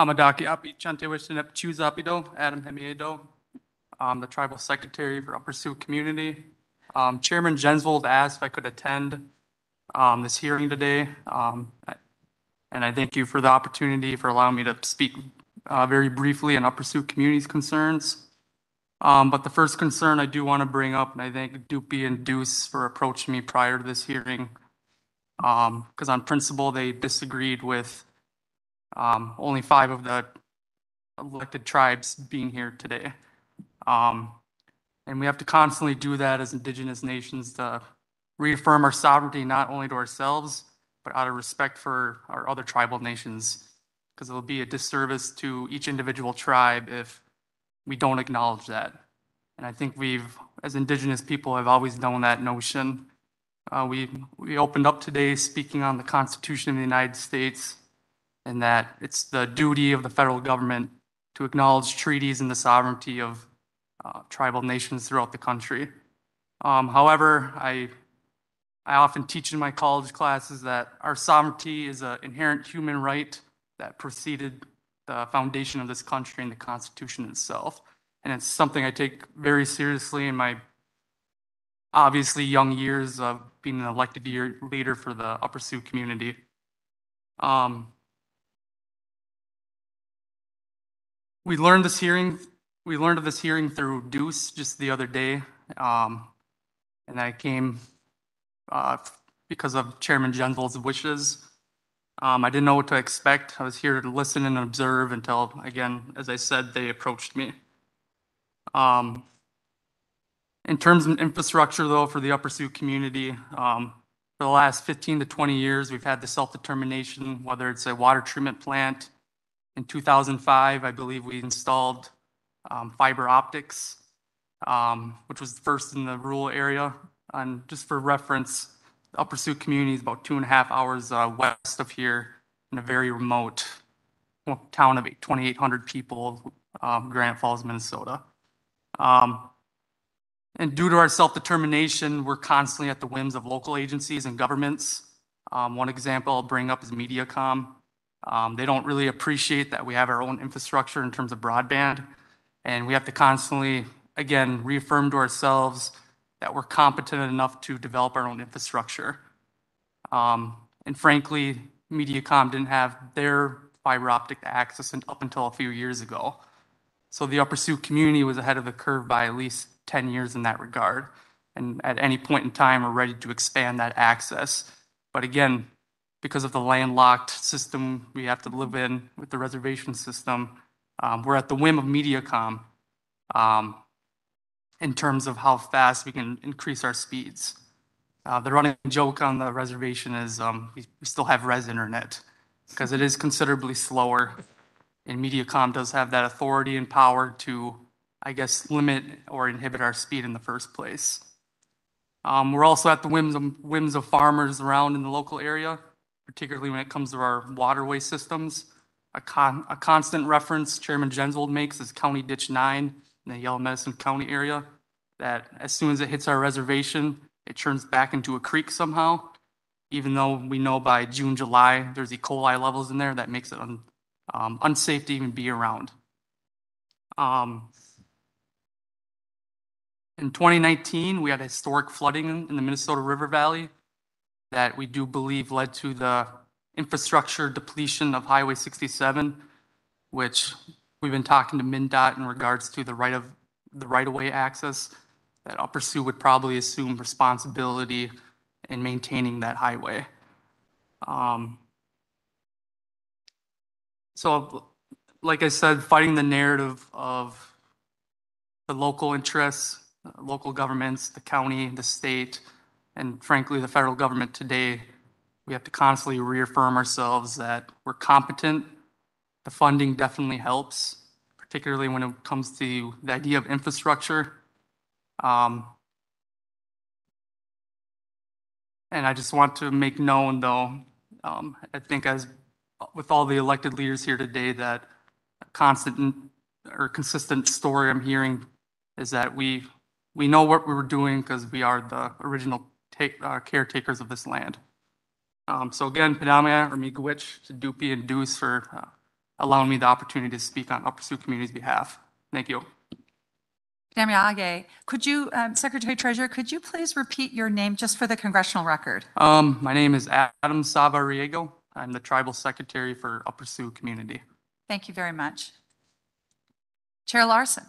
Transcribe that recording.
Amadaki Api Chantewishinep Chuzapido, Adam Hemiedo. I'm the tribal secretary for Upper Sioux community. Um, Chairman Jensvold asked if I could attend um, this hearing today. Um, and I thank you for the opportunity for allowing me to speak uh, very briefly on Upper Sioux community's concerns. Um, but the first concern I do want to bring up, and I thank Dupi and Deuce for approaching me prior to this hearing, because um, on principle they disagreed with um, only five of the elected tribes being here today. Um, and we have to constantly do that as indigenous nations to reaffirm our sovereignty not only to ourselves, but out of respect for our other tribal nations, because it will be a disservice to each individual tribe if we don't acknowledge that. And I think we've, as indigenous people, have always known that notion. Uh, we, we opened up today speaking on the Constitution of the United States and that it's the duty of the federal government to acknowledge treaties and the sovereignty of uh, tribal nations throughout the country. Um, however, I, I often teach in my college classes that our sovereignty is an inherent human right that preceded the foundation of this country and the Constitution itself. And it's something I take very seriously in my obviously young years of being an elected leader for the Upper Sioux community. Um, we learned this hearing we learned of this hearing through Deuce just the other day, um, and I came uh, because of Chairman Jensvold's wishes. Um, I didn't know what to expect. I was here to listen and observe until, again, as I said, they approached me. Um, in terms of infrastructure, though, for the Upper Sioux community, um, for the last 15 to 20 years, we've had the self-determination, whether it's a water treatment plant. In 2005, I believe we installed um, fiber optics, um, which was first in the rural area. And just for reference, the Upper Sioux community is about two and a half hours uh, west of here in a very remote town of 2,800 people, um, Falls, Minnesota. Um, and due to our self-determination, we're constantly at the whims of local agencies and governments. Um, one example I'll bring up is Mediacom. Um, they don't really appreciate that we have our own infrastructure in terms of broadband. And we have to constantly, again, reaffirm to ourselves that we're competent enough to develop our own infrastructure. Um, and frankly, Mediacom didn't have their fiber optic access up until a few years ago. So the Upper Sioux community was ahead of the curve by at least 10 years in that regard. And at any point in time, we're ready to expand that access. But again, because of the landlocked system we have to live in with the reservation system, um, we're at the whim of Mediacom um, in terms of how fast we can increase our speeds. Uh, the running joke on the reservation is um, we, we still have res internet because it is considerably slower. And Mediacom does have that authority and power to, I guess, limit or inhibit our speed in the first place. Um, we're also at the whims of, whims of farmers around in the local area, particularly when it comes to our waterway systems. A, con- a constant reference Chairman Jensvold makes is County Ditch 9 in the Yellow Medicine County area. That as soon as it hits our reservation, it turns back into a creek somehow. Even though we know by June, July, there's E. coli levels in there that makes it un- um, unsafe to even be around. Um, in 2019, we had historic flooding in the Minnesota River Valley that we do believe led to the infrastructure depletion of Highway 67, which we've been talking to MnDOT in regards to the right of the right-of-way access, that Upper Sioux would probably assume responsibility in maintaining that highway. Um, so, like I said, fighting the narrative of the local interests, local governments, the county, the state, and frankly, the federal government today we have to constantly reaffirm ourselves that we're competent. The funding definitely helps, particularly when it comes to the idea of infrastructure. Um, and I just want to make known, though, um, I think as with all the elected leaders here today, that a constant or consistent story I'm hearing is that we we know what we were doing because we are the original take, uh, caretakers of this land. Um, so again, Pidamaya or Miigwech to Dupi and Deuce for uh, allowing me the opportunity to speak on Upper Sioux community's behalf. Thank you. Damiage, could you, um, Secretary Treasurer, could you please repeat your name just for the congressional record? Um, my name is Adam Savariego. I'm the tribal secretary for Upper Sioux community. Thank you very much. Chair Larsen.